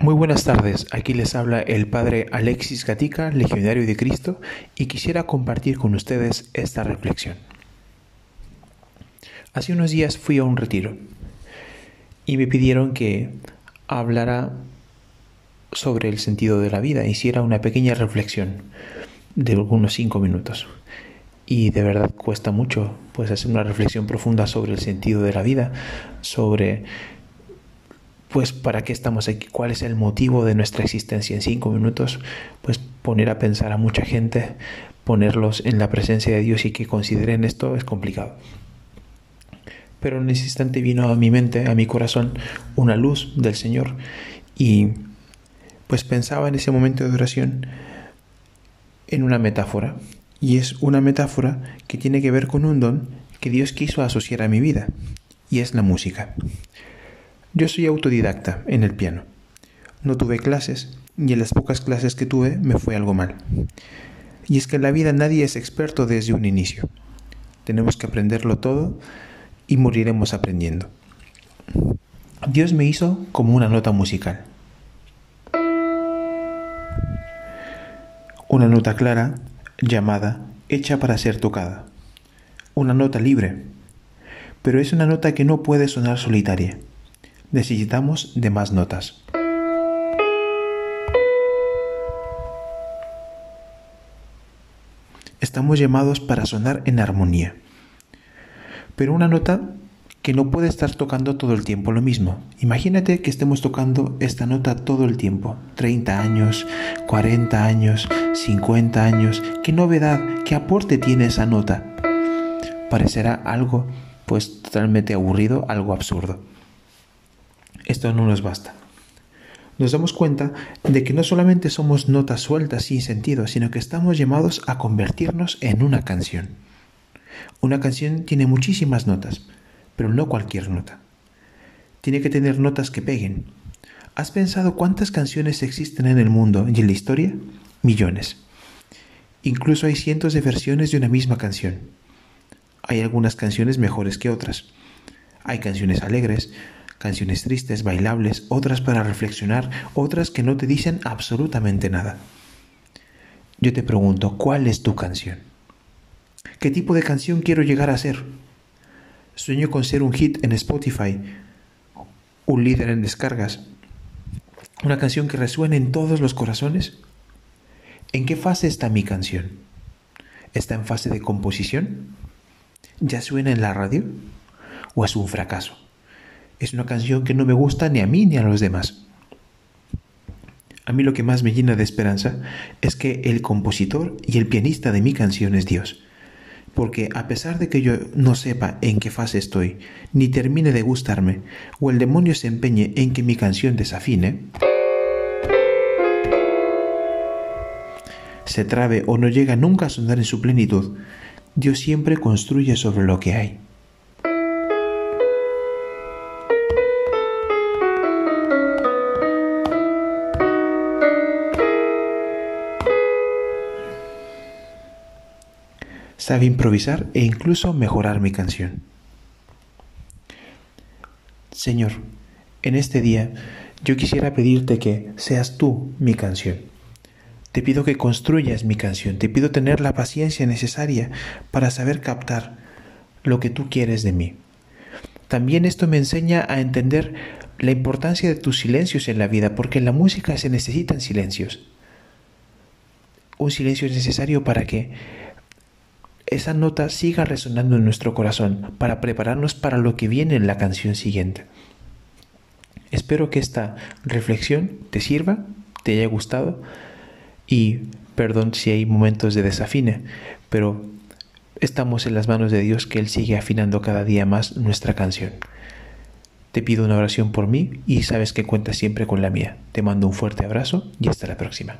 Muy buenas tardes, aquí les habla el Padre Alexis Gatica, Legionario de Cristo, y quisiera compartir con ustedes esta reflexión. Hace unos días fui a un retiro y me pidieron que hablara sobre el sentido de la vida, hiciera una pequeña reflexión de algunos cinco minutos. Y de verdad cuesta mucho pues hacer una reflexión profunda sobre el sentido de la vida, sobre pues para qué estamos aquí, cuál es el motivo de nuestra existencia en cinco minutos, pues poner a pensar a mucha gente, ponerlos en la presencia de Dios y que consideren esto es complicado. Pero en ese instante vino a mi mente, a mi corazón, una luz del Señor y pues pensaba en ese momento de oración en una metáfora. Y es una metáfora que tiene que ver con un don que Dios quiso asociar a mi vida, y es la música. Yo soy autodidacta en el piano. No tuve clases y en las pocas clases que tuve me fue algo mal. Y es que en la vida nadie es experto desde un inicio. Tenemos que aprenderlo todo y moriremos aprendiendo. Dios me hizo como una nota musical. Una nota clara, llamada, hecha para ser tocada. Una nota libre. Pero es una nota que no puede sonar solitaria necesitamos de más notas. Estamos llamados para sonar en armonía. Pero una nota que no puede estar tocando todo el tiempo lo mismo. Imagínate que estemos tocando esta nota todo el tiempo, 30 años, 40 años, 50 años. ¿Qué novedad, qué aporte tiene esa nota? Parecerá algo pues totalmente aburrido, algo absurdo esto no nos basta. Nos damos cuenta de que no solamente somos notas sueltas sin sentido, sino que estamos llamados a convertirnos en una canción. Una canción tiene muchísimas notas, pero no cualquier nota. Tiene que tener notas que peguen. ¿Has pensado cuántas canciones existen en el mundo y en la historia? Millones. Incluso hay cientos de versiones de una misma canción. Hay algunas canciones mejores que otras. Hay canciones alegres, canciones tristes, bailables, otras para reflexionar, otras que no te dicen absolutamente nada. Yo te pregunto, ¿cuál es tu canción? ¿Qué tipo de canción quiero llegar a ser? Sueño con ser un hit en Spotify, un líder en descargas, una canción que resuene en todos los corazones. ¿En qué fase está mi canción? ¿Está en fase de composición? ¿Ya suena en la radio? ¿O es un fracaso? Es una canción que no me gusta ni a mí ni a los demás. A mí lo que más me llena de esperanza es que el compositor y el pianista de mi canción es Dios. Porque a pesar de que yo no sepa en qué fase estoy, ni termine de gustarme, o el demonio se empeñe en que mi canción desafine, se trabe o no llega nunca a sonar en su plenitud, Dios siempre construye sobre lo que hay. Sabe improvisar e incluso mejorar mi canción. Señor, en este día yo quisiera pedirte que seas tú mi canción. Te pido que construyas mi canción, te pido tener la paciencia necesaria para saber captar lo que tú quieres de mí. También esto me enseña a entender la importancia de tus silencios en la vida, porque en la música se necesitan silencios. Un silencio es necesario para que esa nota siga resonando en nuestro corazón para prepararnos para lo que viene en la canción siguiente. Espero que esta reflexión te sirva, te haya gustado y perdón si hay momentos de desafine, pero estamos en las manos de Dios que Él sigue afinando cada día más nuestra canción. Te pido una oración por mí y sabes que cuentas siempre con la mía. Te mando un fuerte abrazo y hasta la próxima.